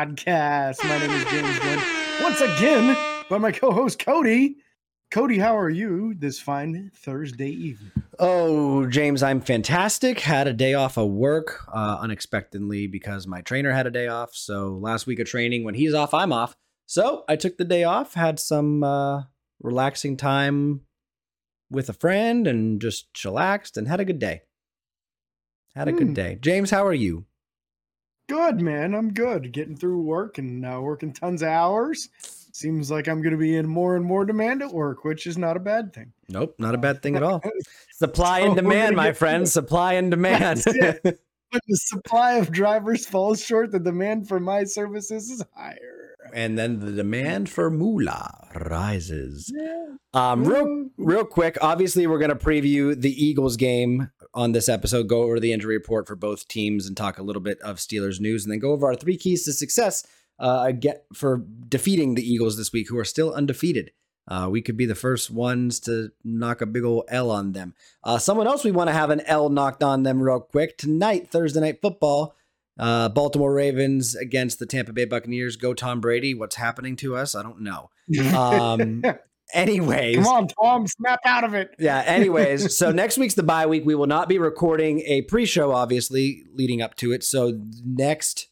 podcast. My name is James Gunn. Once again, by my co-host Cody. Cody, how are you this fine Thursday evening? Oh, James, I'm fantastic. Had a day off of work uh, unexpectedly because my trainer had a day off. So last week of training, when he's off, I'm off. So I took the day off, had some uh, relaxing time with a friend, and just chillaxed and had a good day. Had a Hmm. good day. James, how are you? Good, man. I'm good. Getting through work and uh, working tons of hours. Seems like I'm going to be in more and more demand at work, which is not a bad thing. Nope, not a bad thing at all. Supply So and demand, my friend. Supply and demand. When the supply of drivers falls short, the demand for my services is higher. and then the demand for moolah rises. Yeah. Um, real real quick, obviously we're going to preview the Eagles game on this episode, go over the injury report for both teams and talk a little bit of Steelers news and then go over our three keys to success uh, get for defeating the Eagles this week who are still undefeated. Uh, we could be the first ones to knock a big old L on them. Uh, someone else we want to have an L knocked on them real quick tonight, Thursday night football. Uh, Baltimore Ravens against the Tampa Bay Buccaneers. Go Tom Brady. What's happening to us? I don't know. Um, anyways, Come on, Tom, snap out of it. yeah. Anyways, so next week's the bye week. We will not be recording a pre-show, obviously, leading up to it. So next,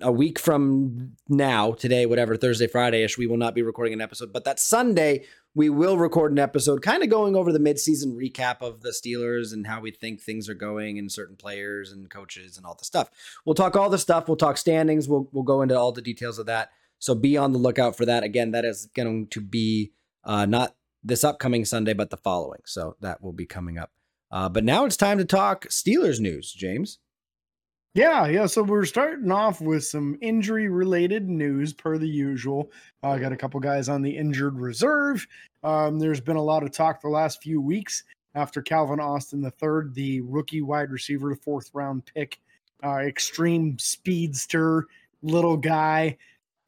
a week from now, today, whatever, Thursday, Friday ish, we will not be recording an episode. But that Sunday, we will record an episode, kind of going over the midseason recap of the Steelers and how we think things are going and certain players and coaches and all the stuff. We'll talk all the stuff. We'll talk standings. We'll we'll go into all the details of that. So be on the lookout for that. Again, that is going to be uh, not this upcoming Sunday, but the following. So that will be coming up. Uh, but now it's time to talk Steelers news, James. Yeah, yeah. So we're starting off with some injury related news per the usual. I got a couple guys on the injured reserve. Um, there's been a lot of talk the last few weeks after Calvin Austin III, the rookie wide receiver, fourth round pick, uh, extreme speedster, little guy,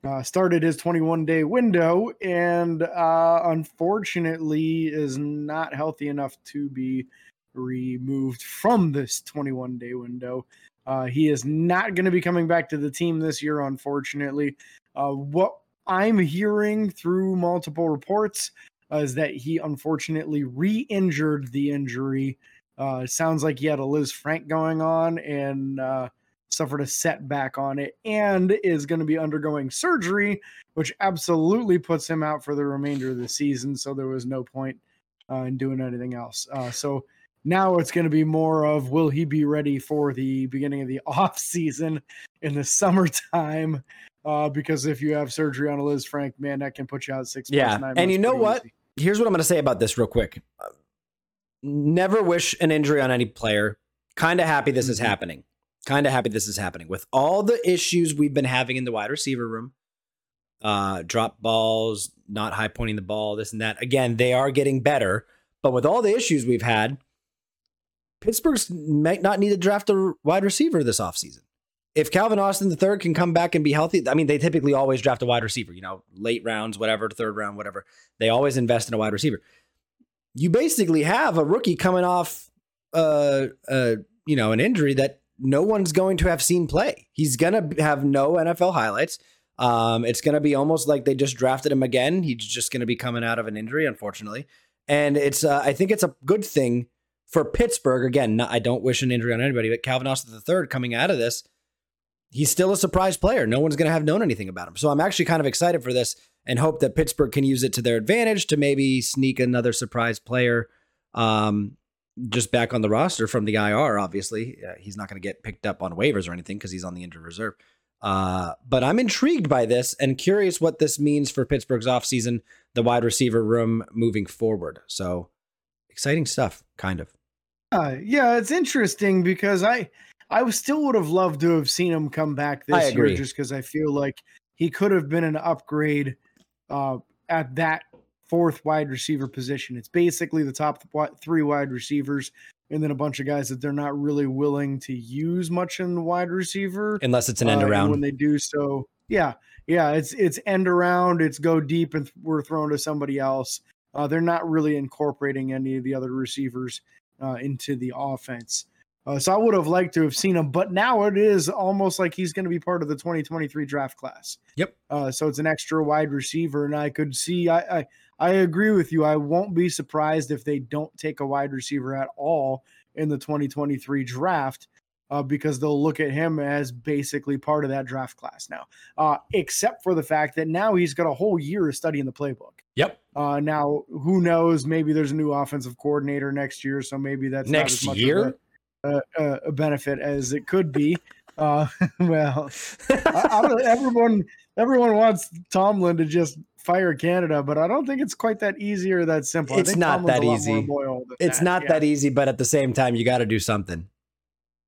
uh, started his 21 day window and uh, unfortunately is not healthy enough to be removed from this 21 day window. Uh, he is not going to be coming back to the team this year, unfortunately. Uh, what I'm hearing through multiple reports uh, is that he unfortunately re injured the injury. Uh, sounds like he had a Lisfranc going on and uh, suffered a setback on it and is going to be undergoing surgery, which absolutely puts him out for the remainder of the season. So there was no point uh, in doing anything else. Uh, so now it's going to be more of will he be ready for the beginning of the off season in the summertime? Uh, because if you have surgery on a Lisfranc, man, that can put you out six Yeah, months. nine and you know what? easy. Here's what I'm going to say about this real quick. Uh, Never wish an injury on any player. Kind of happy this is Mhm. happening. Kind of happy this is happening with all the issues we've been having in the wide receiver room. Uh, drop balls, not high pointing the ball, this and that. Again, they are getting better, but with all the issues we've had, Pittsburgh's might not need to draft a wide receiver this offseason. If Calvin Austin III can come back and be healthy, I mean, they typically always draft a wide receiver, you know, late rounds, whatever, third round, whatever. They always invest in a wide receiver. You basically have a rookie coming off, uh, uh, you know, an injury that no one's going to have seen play. He's gonna have no NFL highlights. Um, it's gonna be almost like they just drafted him again. He's just gonna be coming out of an injury, unfortunately. And it's, uh, I think it's a good thing for Pittsburgh. Again, not, I don't wish an injury on anybody, but Calvin Austin III coming out of this, he's still a surprise player. No one's going to have known anything about him. So I'm actually kind of excited for this and hope that Pittsburgh can use it to their advantage to maybe sneak another surprise player um, just back on the roster from the IR. Obviously, uh, he's not going to get picked up on waivers or anything because he's on the injured reserve. Uh, but I'm intrigued by this and curious what this means for Pittsburgh's offseason, the wide receiver room moving forward. So exciting stuff, kind of. Uh, yeah, it's interesting because I I still would have loved to have seen him come back this year just because I feel like he could have been an upgrade uh, at that fourth wide receiver position. It's basically the top three wide receivers and then a bunch of guys that they're not really willing to use much in the wide receiver. Unless it's an end Uh, around. when they do so. Yeah, yeah, it's it's end around, it's go deep, and we're thrown to somebody else. Uh, they're not really incorporating any of the other receivers uh, into the offense. Uh, so I would have liked to have seen him, but now it is almost like he's going to be part of the 2023 draft class. Yep. Uh, so it's an extra wide receiver, and I could see. I, I I agree with you. I won't be surprised if they don't take a wide receiver at all in the 2023 draft. Uh, because they'll look at him as basically part of that draft class now, uh, except for the fact that now he's got a whole year of studying the playbook. Yep. Uh, now, who knows? Maybe there's a new offensive coordinator next year, so maybe that's next year a, a, a, benefit as it could be. Uh, well, I, I don't, everyone everyone wants Tomlin to just fire Canada, but I don't think it's quite that easy or that simple. It's not that easy. It's that. not yeah. that easy, but at the same time, you got to do something.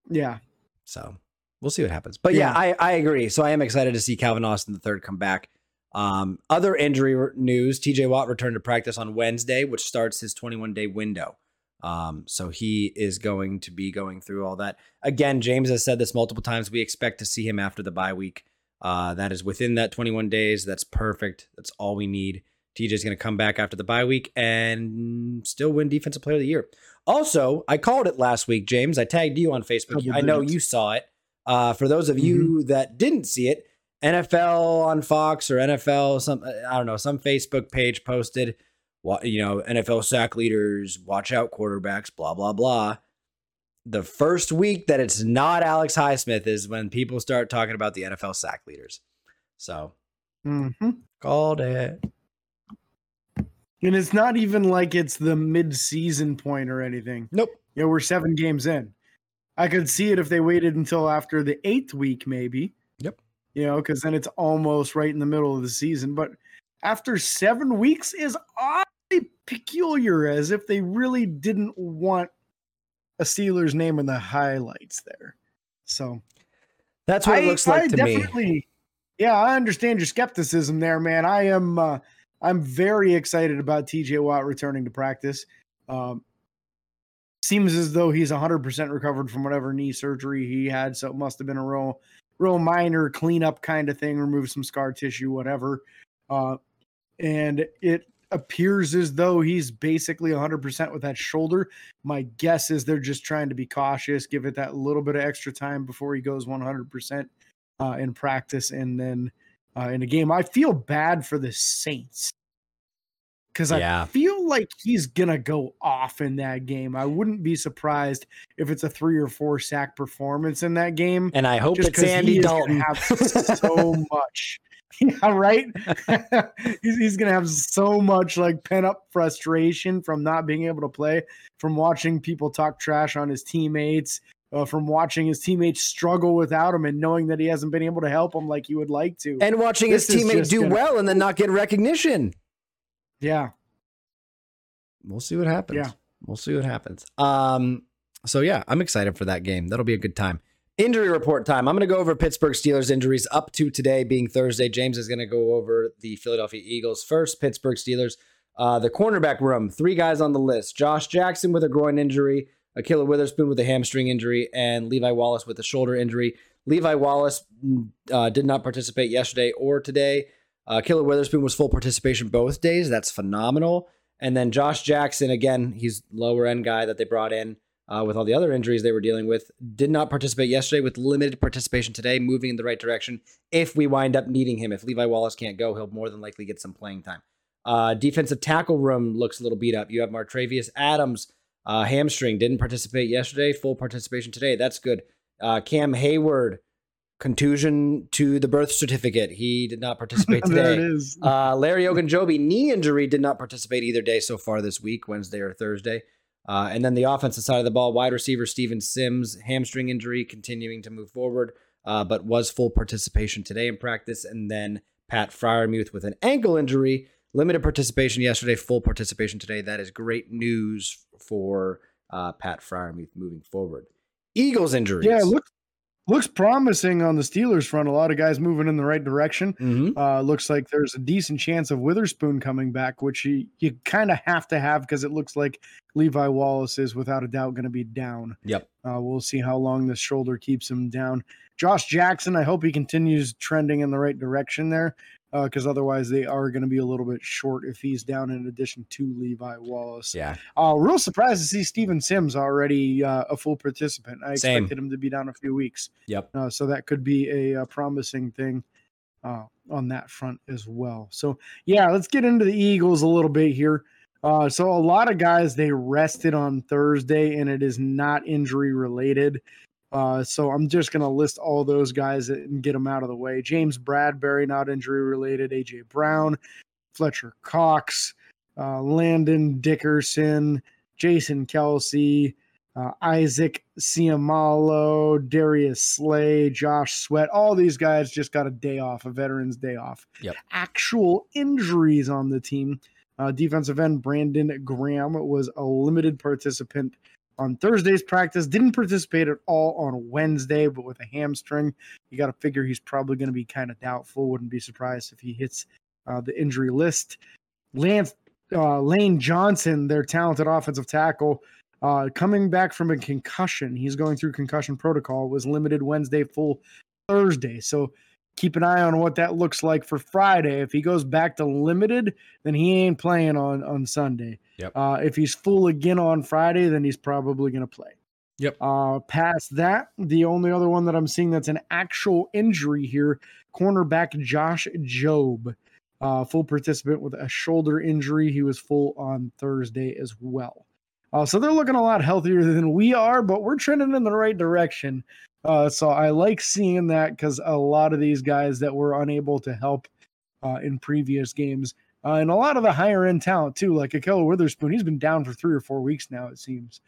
Yeah. So we'll see what happens. But yeah, yeah, I, I agree. So I am excited to see Calvin Austin the third come back. Um, other injury news: TJ Watt returned to practice on Wednesday, which starts his 21 day window. Um, so he is going to be going through all that. Again, James has said this multiple times. We expect to see him after the bye week. Uh, that is within that 21 days. That's perfect. That's all we need. TJ is going to come back after the bye week and still win Defensive Player of the Year. Also, I called it last week, James. I tagged you on Facebook. I know you saw it. Uh, for those of you mm-hmm. that didn't see it, NFL on Fox or NFL, some I don't know, some Facebook page posted, you know, NFL sack leaders, watch out quarterbacks, blah blah blah. The first week that it's not Alex Highsmith is when people start talking about the NFL sack leaders. So, mm-hmm. called it. And it's not even like it's the mid-season point or anything. Nope. You know, we're seven games in. I could see it if they waited until after the eighth week, maybe. Yep. You know, because then it's almost right in the middle of the season. But after seven weeks is peculiar, as if they really didn't want a Steelers name in the highlights there. So that's what I, it looks like I to me. Yeah, I understand your skepticism there, man. I am. Uh, I'm very excited about TJ Watt returning to practice. Um, seems as though he's 100% recovered from whatever knee surgery he had. So it must have been a real, real minor cleanup kind of thing, remove some scar tissue, whatever. Uh, and it appears as though he's basically 100% with that shoulder. My guess is they're just trying to be cautious, give it that little bit of extra time before he goes 100% uh, in practice. And then uh, in a game. I feel bad for the Saints because yeah. I feel like he's gonna go off in that game. I wouldn't be surprised if it's a three or four sack performance in that game. And I hope it's Andy Dalton. Have so much. Yeah, right. he's, he's gonna have so much like pent up frustration from not being able to play, from watching people talk trash on his teammates, uh, from watching his teammates struggle without him and knowing that he hasn't been able to help him like he would like to. And watching this his teammate do gonna... well and then not get recognition. Yeah. We'll see what happens. Yeah. We'll see what happens. Um, so yeah, I'm excited for that game. That'll be a good time. Injury report time. I'm going to go over Pittsburgh Steelers injuries up to today being Thursday. James is going to go over the Philadelphia Eagles first. Pittsburgh Steelers. Uh, the cornerback room, three guys on the list. Josh Jackson with a groin injury. Ahkello Witherspoon with a hamstring injury, and Levi Wallace with a shoulder injury. Levi Wallace mm, uh, did not participate yesterday or today. Uh, Ahkello Witherspoon was full participation both days. That's phenomenal. And then Josh Jackson, again, he's lower end guy that they brought in uh, with all the other injuries they were dealing with. Did not participate yesterday with limited participation today, moving in the right direction. If we wind up needing him, if Levi Wallace can't go, he'll more than likely get some playing time. Uh, defensive tackle room looks a little beat up. You have Montravius Adams uh, hamstring didn't participate yesterday. Full participation today. That's good. Uh, Cam Heyward, contusion to the birth certificate. He did not participate today. there it is. Uh, Larry Ogunjobi knee injury did not participate either day so far this week, Wednesday or Thursday. Uh, and then the offensive side of the ball, wide receiver Steven Sims hamstring injury continuing to move forward, uh, but was full participation today in practice. And then Pat Freiermuth with an ankle injury limited participation yesterday, full participation today. That is great news for uh, Pat Freiermuth moving forward. Eagles injuries. Yeah, looks looks promising on the Steelers front. A lot of guys moving in the right direction. Mm-hmm. Uh, looks like there's a decent chance of Witherspoon coming back, which you, you kind of have to have because it looks like Levi Wallace is without a doubt going to be down. Yep. Uh, we'll see how long this shoulder keeps him down. Josh Jackson, I hope he continues trending in the right direction there. Because uh, otherwise they are going to be a little bit short if he's down in addition to Levi Wallace. Yeah. Uh, real surprised to see Steven Sims already uh, a full participant. I Same. expected him to be down a few weeks. Yep. Uh, so that could be a, a promising thing uh, on that front as well. So, yeah, let's get into the Eagles a little bit here. Uh, so, a lot of guys they rested on Thursday, and it is not injury related. Uh, so I'm just going to list all those guys and get them out of the way. James Bradberry, not injury related. AJ Brown, Fletcher Cox, uh, Landon Dickerson, Jason Kelce, uh, Isaac Seumalo, Darius Slay, Josh Sweat. All these guys just got a day off, a veteran's day off. Yep. Actual injuries on the team. Uh, defensive end Brandon Graham was a limited participant on Thursday's practice. Didn't participate at all on Wednesday, but with a hamstring, you got to figure he's probably going to be kind of doubtful. Wouldn't be surprised if he hits uh, the injury list. Lance uh, Lane Johnson, their talented offensive tackle, uh, coming back from a concussion. He's going through concussion protocol. Was limited Wednesday, full Thursday. So keep an eye on what that looks like for Friday. If he goes back to limited, then he ain't playing on on Sunday. Yep. Uh, if he's full again on Friday, then he's probably going to play. Yep. Uh, past that, the only other one that I'm seeing that's an actual injury here, cornerback Josh Jobe, uh, full participant with a shoulder injury. He was full on Thursday as well. Uh, so they're looking a lot healthier than we are, but we're trending in the right direction. Uh, so I like seeing that because a lot of these guys that were unable to help uh, in previous games, uh, and a lot of the higher end talent too, like Ahkello Witherspoon, he's been down for three or four weeks now, it seems,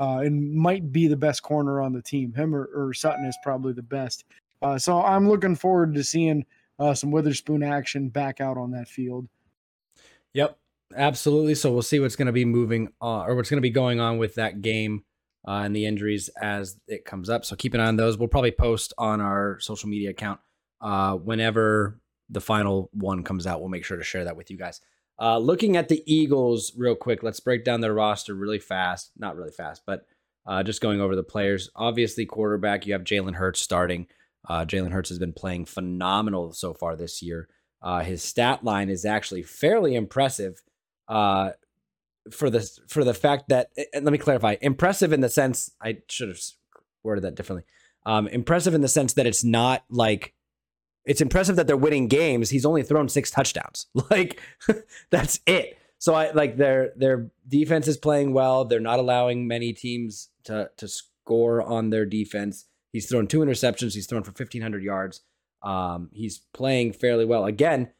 uh, and might be the best corner on the team. Him or, or Sutton is probably the best. Uh, so I'm looking forward to seeing uh, some Witherspoon action back out on that field. Yep, absolutely. So we'll see what's going to be moving on, or what's going to be going on with that game uh, and the injuries as it comes up. So keep an eye on those. We'll probably post on our social media account uh, whenever the final one comes out. We'll make sure to share that with you guys. Uh, looking at the Eagles real quick, let's break down their roster really fast. Not really fast, but uh, just going over the players. Obviously, quarterback, you have Jalen Hurts starting. Uh, Jalen Hurts has been playing phenomenal so far this year. Uh, his stat line is actually fairly impressive for the for the fact that. Let me clarify: impressive in the sense I should have worded that differently. Um, impressive in the sense that it's not like it's impressive that they're winning games. He's only thrown six touchdowns. Like that's it. So I like their their defense is playing well. They're not allowing many teams to to score on their defense. He's thrown two interceptions. He's thrown for 1500 yards. Um, he's playing fairly well. Again,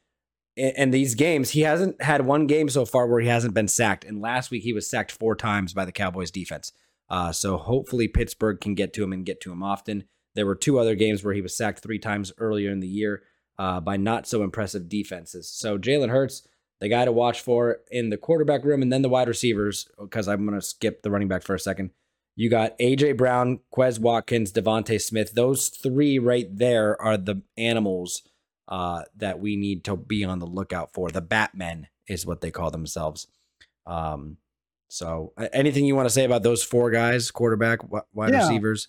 in these games, he hasn't had one game so far where he hasn't been sacked. And last week he was sacked four times by the Cowboys defense. Uh, so hopefully Pittsburgh can get to him and get to him often. There were two other games where he was sacked three times earlier in the year uh, by not so impressive defenses. So Jalen Hurts, the guy to watch for in the quarterback room, and then the wide receivers, because I'm going to skip the running back for a second. You got AJ Brown, Quez Watkins, DeVonta Smith. Those three right there are the animals uh, that we need to be on the lookout for. The Batmen is what they call themselves. Um, so, anything you want to say about those four guys, quarterback, wide Yeah. receivers?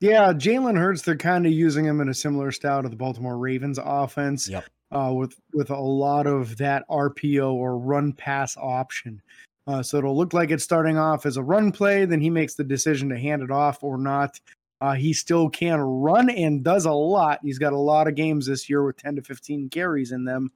Yeah, Jalen Hurts, they're kind of using him in a similar style to the Baltimore Ravens offense. Yep. Uh, with with a lot of that RPO or run pass option. Uh, so it'll look like it's starting off as a run play, then he makes the decision to hand it off or not. Uh, he still can run and does a lot. He's got a lot of games this year with 10 to 15 carries in them.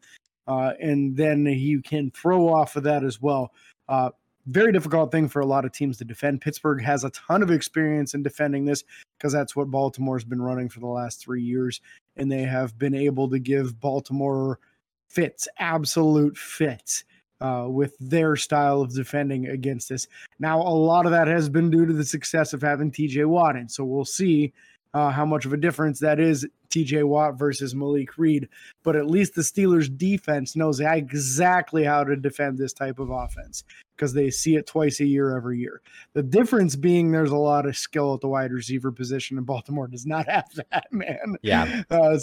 Uh, and then he can throw off of that as well. Uh, very difficult thing for a lot of teams to defend. Pittsburgh has a ton of experience in defending this because that's what Baltimore's been running for the last three years. And they have been able to give Baltimore fits, absolute fits. Uh, with their style of defending against this. Now, a lot of that has been due to the success of having TJ Watt in. So we'll see uh, how much of a difference that is TJ Watt versus Malik Reed. But at least the Steelers defense knows exactly how to defend this type of offense because they see it twice a year every year. The difference being there's a lot of skill at the wide receiver position, and Baltimore does not have that, man. Yeah. Uh,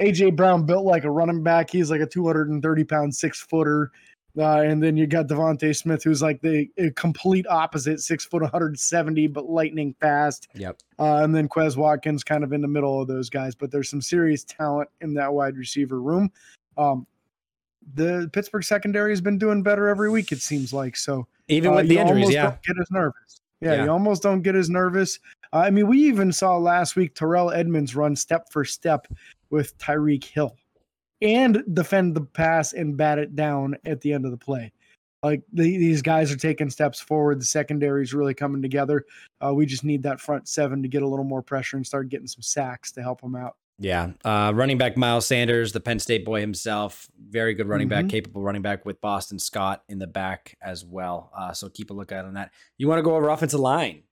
AJ Brown built like a running back. He's like a 230 pound six footer. Uh, and then you got DeVonta Smith, who's like the complete opposite, six foot, 170, but lightning fast. Yep. Uh, and then Quez Watkins kind of in the middle of those guys. But there's some serious talent in that wide receiver room. Um, the Pittsburgh secondary has been doing better every week. It seems like so. Even with uh, the injuries, yeah, get as nervous. Yeah, yeah, you almost don't get as nervous. Uh, I mean, we even saw last week Terrell Edmunds run step for step with Tyreek Hill and defend the pass and bat it down at the end of the play. Like the, these guys are taking steps forward. The secondary is really coming together. Uh, we just need that front seven to get a little more pressure and start getting some sacks to help them out. Yeah. Uh, running back Miles Sanders, the Penn State boy himself, very good running mm-hmm. back, capable running back with Boston Scott in the back as well. Uh, so keep a lookout on that. You want to go over offensive line?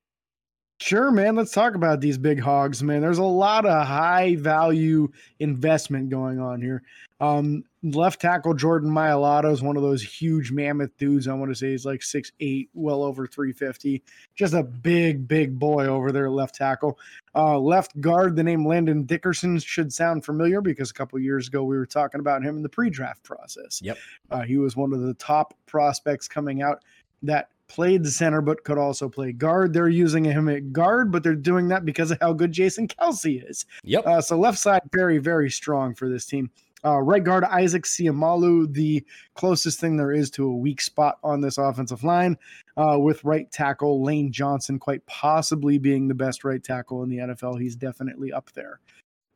Sure, man. Let's talk about these big hogs, man. There's a lot of high value investment going on here. Um, left tackle Jordan Mailata is one of those huge mammoth dudes. I want to say he's like six eight, well over 350. Just a big, big boy over there, left tackle. Uh, left guard, the name Landon Dickerson should sound familiar because a couple years ago we were talking about him in the pre draft process. Yep. Uh, he was one of the top prospects coming out that played center but could also play guard. They're using him at guard, but they're doing that because of how good Jason Kelce is. Yep. Uh, so left side very very strong for this team. Uh, right guard Isaac Seumalo, the closest thing there is to a weak spot on this offensive line, uh, with right tackle Lane Johnson quite possibly being the best right tackle in the NFL. He's definitely up there.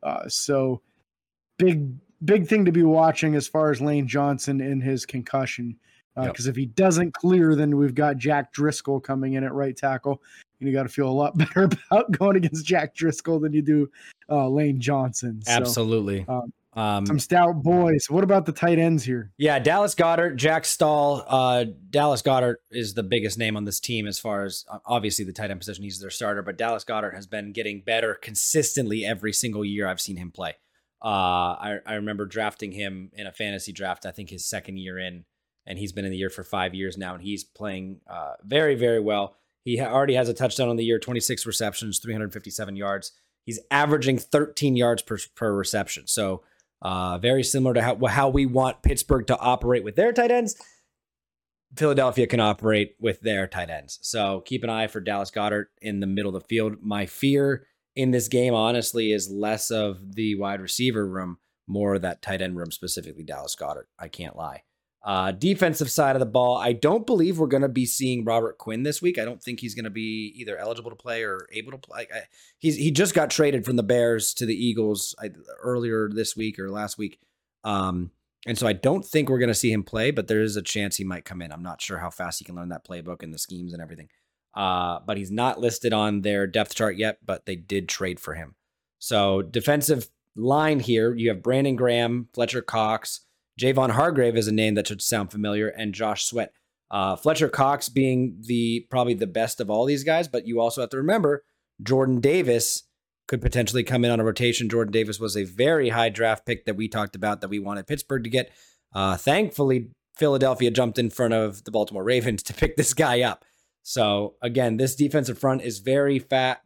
Uh, so big big thing to be watching as far as Lane Johnson and his concussion because uh, yep. if he doesn't clear, then we've got Jack Driscoll coming in at right tackle. And you got to feel a lot better about going against Jack Driscoll than you do uh, Lane Johnson. So, Absolutely. Um, um, some stout boys. What about the tight ends here? Yeah, Dallas Goedert, Jack Stoll. Uh, Dallas Goedert is the biggest name on this team as far as uh, obviously the tight end position. He's their starter, but Dallas Goedert has been getting better consistently every single year I've seen him play. Uh, I, I remember drafting him in a fantasy draft. I think his second year in and he's been in the year for five years now, and he's playing uh, very, very well. He ha- already has a touchdown on the year, 26 receptions, 357 yards. He's averaging 13 yards per, per reception. So, uh, very similar to how, how we want Pittsburgh to operate with their tight ends. Philadelphia can operate with their tight ends. So, keep an eye for Dallas Goedert in the middle of the field. My fear in this game, honestly, is less of the wide receiver room, more of that tight end room, specifically Dallas Goedert. I can't lie. Uh, defensive side of the ball, I don't believe we're going to be seeing Robert Quinn this week. I don't think he's going to be either eligible to play or able to play. I, he's he just got traded from the Bears to the Eagles I, earlier this week or last week, um, and so I don't think we're going to see him play. But there is a chance he might come in. I'm not sure how fast he can learn that playbook and the schemes and everything. Uh, but he's not listed on their depth chart yet. But they did trade for him. So defensive line here, you have Brandon Graham, Fletcher Cox. Javon Hargrave is a name that should sound familiar, and Josh Sweat. Uh, Fletcher Cox being the probably the best of all these guys, but you also have to remember Jordan Davis could potentially come in on a rotation. Jordan Davis was a very high draft pick that we talked about that we wanted Pittsburgh to get. Uh, thankfully, Philadelphia jumped in front of the Baltimore Ravens to pick this guy up. So again, this defensive front is very fat,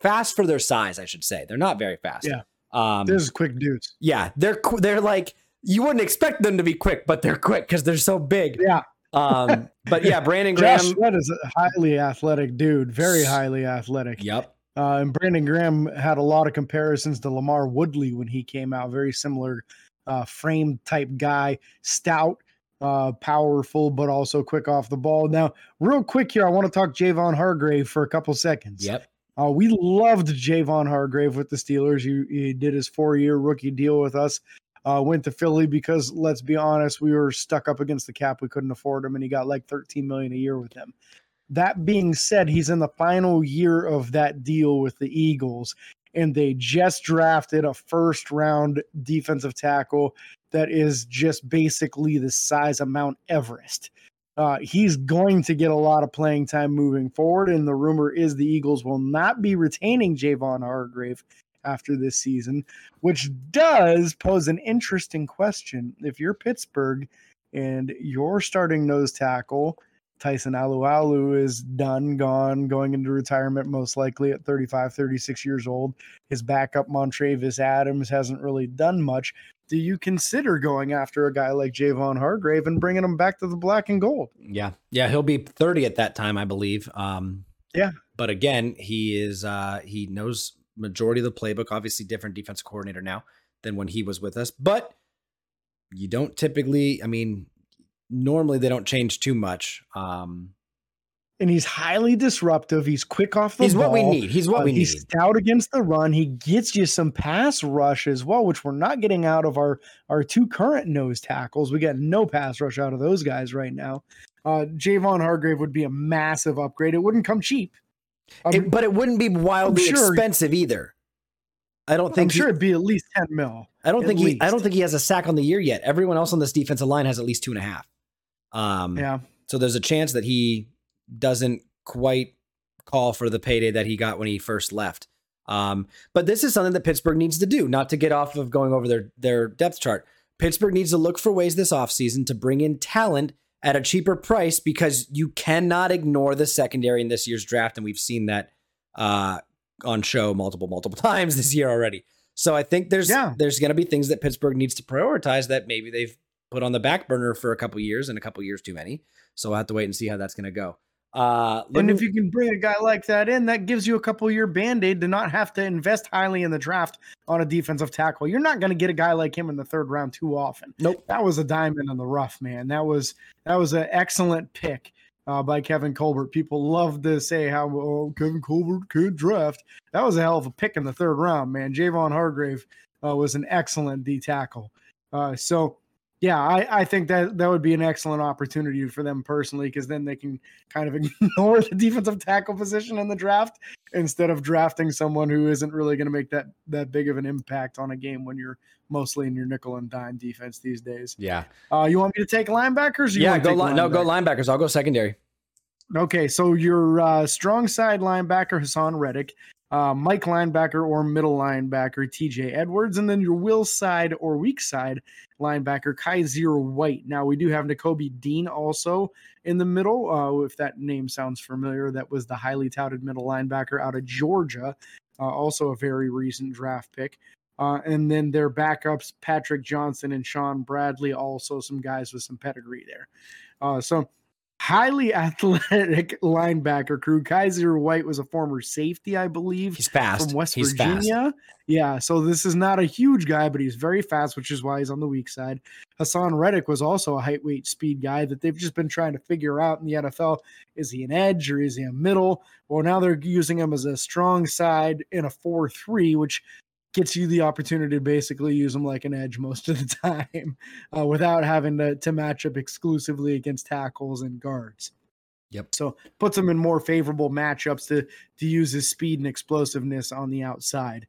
fast for their size. I should say they're not very fast. Yeah, um, is quick dudes. Yeah, they're they're like you wouldn't expect them to be quick, but they're quick because they're so big. Yeah. Um, but yeah, Brandon Graham. Josh Sweat is a highly athletic dude, very highly athletic. Yep. Uh, and Brandon Graham had a lot of comparisons to LaMarr Woodley when he came out. Very similar uh, frame type guy, stout, uh, powerful, but also quick off the ball. Now, real quick here, I want to talk Javon Hargrave for a couple seconds. Yep. Uh, we loved Javon Hargrave with the Steelers. He, he did his four year rookie deal with us uh, went to Philly because let's be honest, we were stuck up against the cap. We couldn't afford him, and he got like 13 million a year with him. That being said, he's in the final year of that deal with the Eagles, and they just drafted a first round defensive tackle that is just basically the size of Mount Everest. Uh, he's going to get a lot of playing time moving forward, and the rumor is the Eagles will not be retaining Javon Hargrave after this season, which does pose an interesting question. If you're Pittsburgh and your starting nose tackle, Tyson Alualu is done, gone, going into retirement most likely at 35, 36 years old. His backup, Montravius Adams, hasn't really done much. Do you consider going after a guy like Javon Hargrave and bringing him back to the black and gold? Yeah. Yeah. He'll be 30 at that time, I believe. Um, yeah. But again, he is, uh, he knows majority of the playbook. Obviously, different defense coordinator now than when he was with us. But you don't typically. I mean, normally they don't change too much. Um, and he's highly disruptive. He's quick off the he's ball. what we need. He's what Uh, we need. he's stout against the run. He gets you some pass rush as well, which we're not getting out of our our two current nose tackles. We got no pass rush out of those guys right now. Uh, Javon Hargrave would be a massive upgrade. It wouldn't come cheap. It- but it wouldn't be wildly sure- expensive either. I don't think. I'm sure he- it'd be at least ten mil. I don't think he. I don't think he has a sack on the year yet. Everyone else on this defensive line has at least two and a half. Um, Yeah, So there's a chance that he doesn't quite call for the payday that he got when he first left. Um, but this is something that Pittsburgh needs to do, not to get off of going over their their depth chart. Pittsburgh needs to look for ways this offseason to bring in talent at a cheaper price because you cannot ignore the secondary in this year's draft, and we've seen that uh, on show multiple multiple times this year already. So I think there's Yeah. there's going to be things that Pittsburgh needs to prioritize that maybe they've put on the back burner for a couple years and a couple years too many. So we'll have to wait and see how that's going to go. Uh, and looking- if you can bring a guy like that in, that gives you a couple year band aid to not have to invest highly in the draft on a defensive tackle. You're not going to get a guy like him in the third round too often. nope. that was a diamond in the rough, man. That was that was an excellent pick uh, by Kevin Colbert. People love to say how oh, Kevin Colbert could draft. That was a hell of a pick in the third round, man. Javon Hargrave uh, was an excellent D tackle. Uh, so yeah, I, I think that that would be an excellent opportunity for them personally because then they can kind of ignore the defensive tackle position in the draft instead of drafting someone who isn't really going to make that that big of an impact on a game when you're mostly in your nickel and dime defense these days. Yeah. Uh, you want me to take linebackers? Yeah. Go line. No, go linebackers? linebackers. I'll go secondary. Okay, so your uh, strong side linebacker Haason Reddick, uh, Mike linebacker or middle linebacker T.J. Edwards, and then your will side or weak side linebacker Kyzir White. Now we do have Nakobe Dean also in the middle. Uh, if that name sounds familiar, that was the highly touted middle linebacker out of Georgia, uh, also a very recent draft pick. Uh, and then their backups Patrick Johnson and Shaun Bradley, also some guys with some pedigree there. Uh, so highly athletic linebacker crew. Kyzir White was a former safety, I believe, He's fast. from West he's fast. Virginia. Yeah, so this is not a huge guy, but he's very fast, which is why he's on the weak side. Haason Reddick was also a height, weight, speed guy that they've just been trying to figure out in the NFL. Is he an edge or is he a middle? Well, now they're using him as a strong side in a 4 3, which gets you the opportunity to basically use him like an edge most of the time uh, without having to, to match up exclusively against tackles and guards. Yep. So puts him in more favorable matchups to to use his speed and explosiveness on the outside.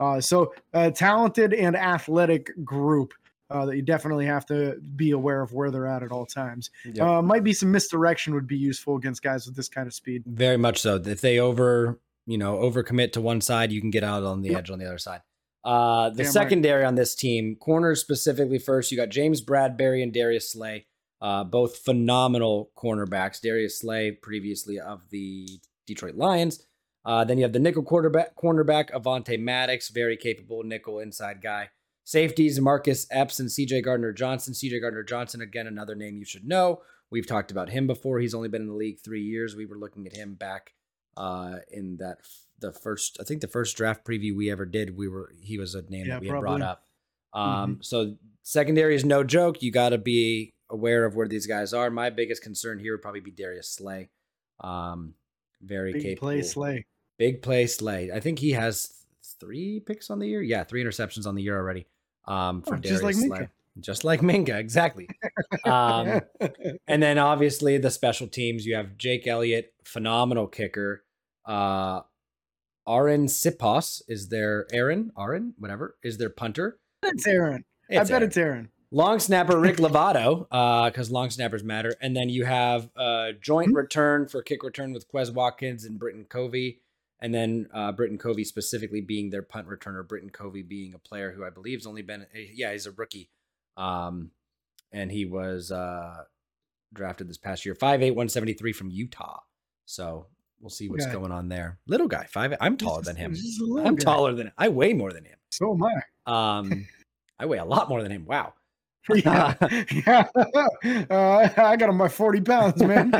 Uh, so a talented and athletic group uh, that you definitely have to be aware of where they're at at all times. Yep. Uh, might be some misdirection would be useful against guys with this kind of speed. Very much so. If they over, you know, overcommit to one side, you can get out on the Yep. edge on the other side. Uh, the Damn right. secondary on this team, corners specifically first, you got James Bradberry and Darius Slay, uh, both phenomenal cornerbacks. Darius Slay, previously of the Detroit Lions. Uh, then you have the nickel quarterback, cornerback Avonte Maddox, very capable nickel inside guy. Safeties Marcus Epps and CJ Gardner Johnson. CJ Gardner Johnson, again, another name you should know. We've talked about him before. He's only been in the league three years. We were looking at him back uh, in that the first, I think the first draft preview we ever did. We were he was a name Yeah, that we had brought up. Um, So secondary is no joke. You got to be aware of where these guys are. My biggest concern here would probably be Darius Slay. Um, very Big capable. play slay. Big play Slay. I think he has three picks on the year. Yeah, three interceptions on the year already. Um, for Oh, Darius just like Slay. Just like Minka, exactly. um, and then obviously the special teams. You have Jake Elliott, phenomenal kicker. Uh, Arryn Siposs is their Aaron, Aaron, whatever, is their punter. it's Aaron. I bet Aaron. it's Aaron. Long snapper Rick Lovato, because long snappers matter. And then you have uh, joint Mhm. return for kick return with Quez Watkins and Britton Covey. And then uh, Britton Covey specifically being their punt returner. Britton Covey being a player who I believe has only been, yeah, he's a rookie. Um, and he was uh, drafted this past year, 5'8, 173 from Utah. So we'll see what's Okay. going on there. Little guy, five. I'm taller than him. He's just a little I'm guy. taller than I weigh more than him. So am I. Um, I weigh a lot more than him. Wow. Yeah, yeah. Uh, I got on my forty pounds, man.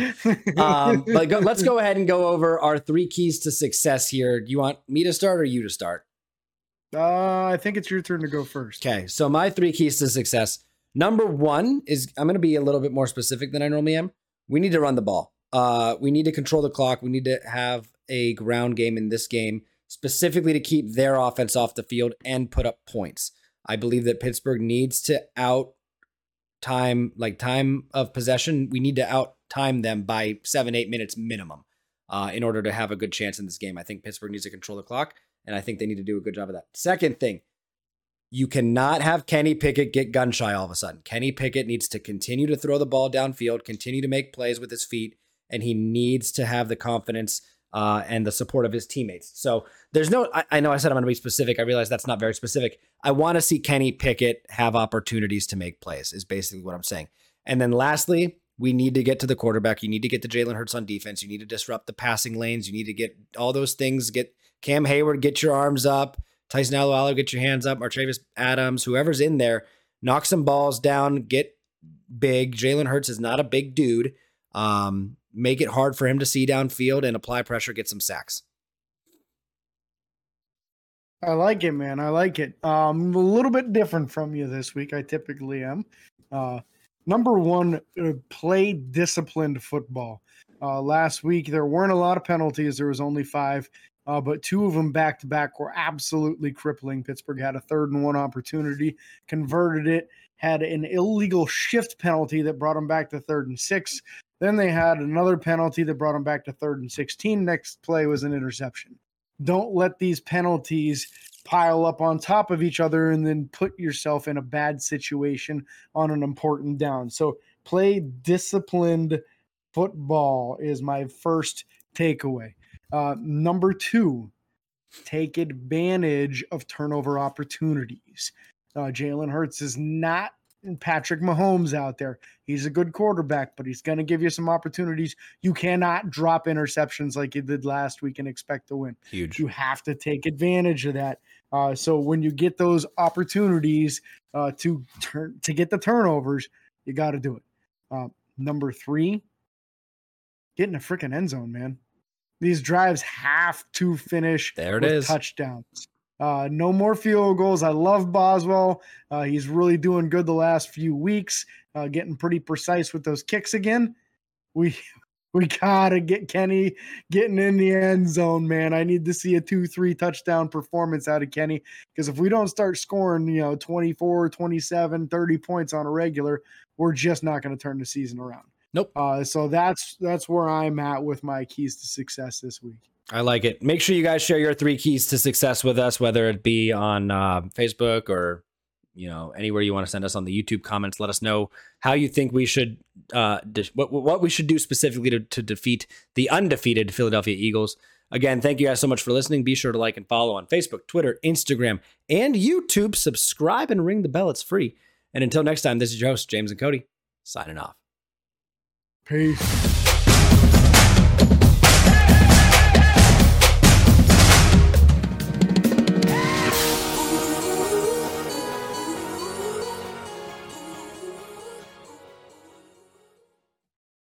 um, but go, let's go ahead and go over our three keys to success here. Do you want me to start or you to start? Uh, I think it's your turn to go first. Okay, so my three keys to success. Number one is I'm going to be a little bit more specific than I normally am. We need to run the ball. Uh, we need to control the clock. We need to have a ground game in this game, specifically to keep their offense off the field and put up points. I believe that Pittsburgh needs to out time, like time of possession. We need to out time them by seven, eight minutes minimum uh, in order to have a good chance in this game. I think Pittsburgh needs to control the clock, and I think they need to do a good job of that. Second thing, you cannot have Kenny Pickett get gun shy all of a sudden. Kenny Pickett needs to continue to throw the ball downfield, continue to make plays with his feet, and he needs to have the confidence uh, and the support of his teammates. So there's no, I, I know I said I'm going to be specific. I realize that's not very specific. I want to see Kenny Pickett have opportunities to make plays, is basically what I'm saying. And then lastly, we need to get to the quarterback. You need to get to Jalen Hurts on defense. You need to disrupt the passing lanes. You need to get all those things. Get Cam Heyward, get your arms up. Tyson Alualu, get your hands up. Martavis Adams, whoever's in there, knock some balls down, get big. Jalen Hurts is not a big dude. Um, make it hard for him to see downfield and apply pressure, get some sacks. I like it, man. I like it. Um, a little bit different from you this week. I typically am. Uh, number one, uh, play disciplined football. Uh, last week there weren't a lot of penalties. There was only five uh, but two of them back to back were absolutely crippling. Pittsburgh had a third and one opportunity, converted it, had an illegal shift penalty that brought them back to third and six. Then they had another penalty that brought them back to third and 16. Next play was an interception. Don't let these penalties pile up on top of each other and then put yourself in a bad situation on an important down. So play disciplined football is my first takeaway. Uh, number two, take advantage of turnover opportunities. Uh, Jalen Hurts is not Patrick Mahomes out there. He's a good quarterback, but he's going to give you some opportunities. You cannot drop interceptions like you did last week and expect to win. Huge. You have to take advantage of that. Uh, so when you get those opportunities uh, to turn to get the turnovers, you got to do it. Uh, number three, get in a freaking end zone, man. These drives have to finish there it is. touchdowns. Uh, no more field goals. I love Boswell. Uh, he's really doing good the last few weeks, uh, getting pretty precise with those kicks again. We we gotta get Kenny getting in the end zone, man. I need to see a two-three touchdown performance out of Kenny because if we don't start scoring, you know, 24, 27, 30 points on a regular, we're just not going to turn the season around. Nope. Uh, so that's that's where I'm at with my keys to success this week. I like it. Make sure you guys share your three keys to success with us, whether it be on uh, Facebook or you know anywhere you want to send us on the YouTube comments. Let us know how you think we should uh, de- what what we should do specifically to, to defeat the undefeated Philadelphia Eagles. Again, thank you guys so much for listening. Be sure to like and follow on Facebook, Twitter, Instagram, and YouTube. Subscribe and ring the bell. It's free. And until next time, this is your host, James and Cody, signing off. Peace.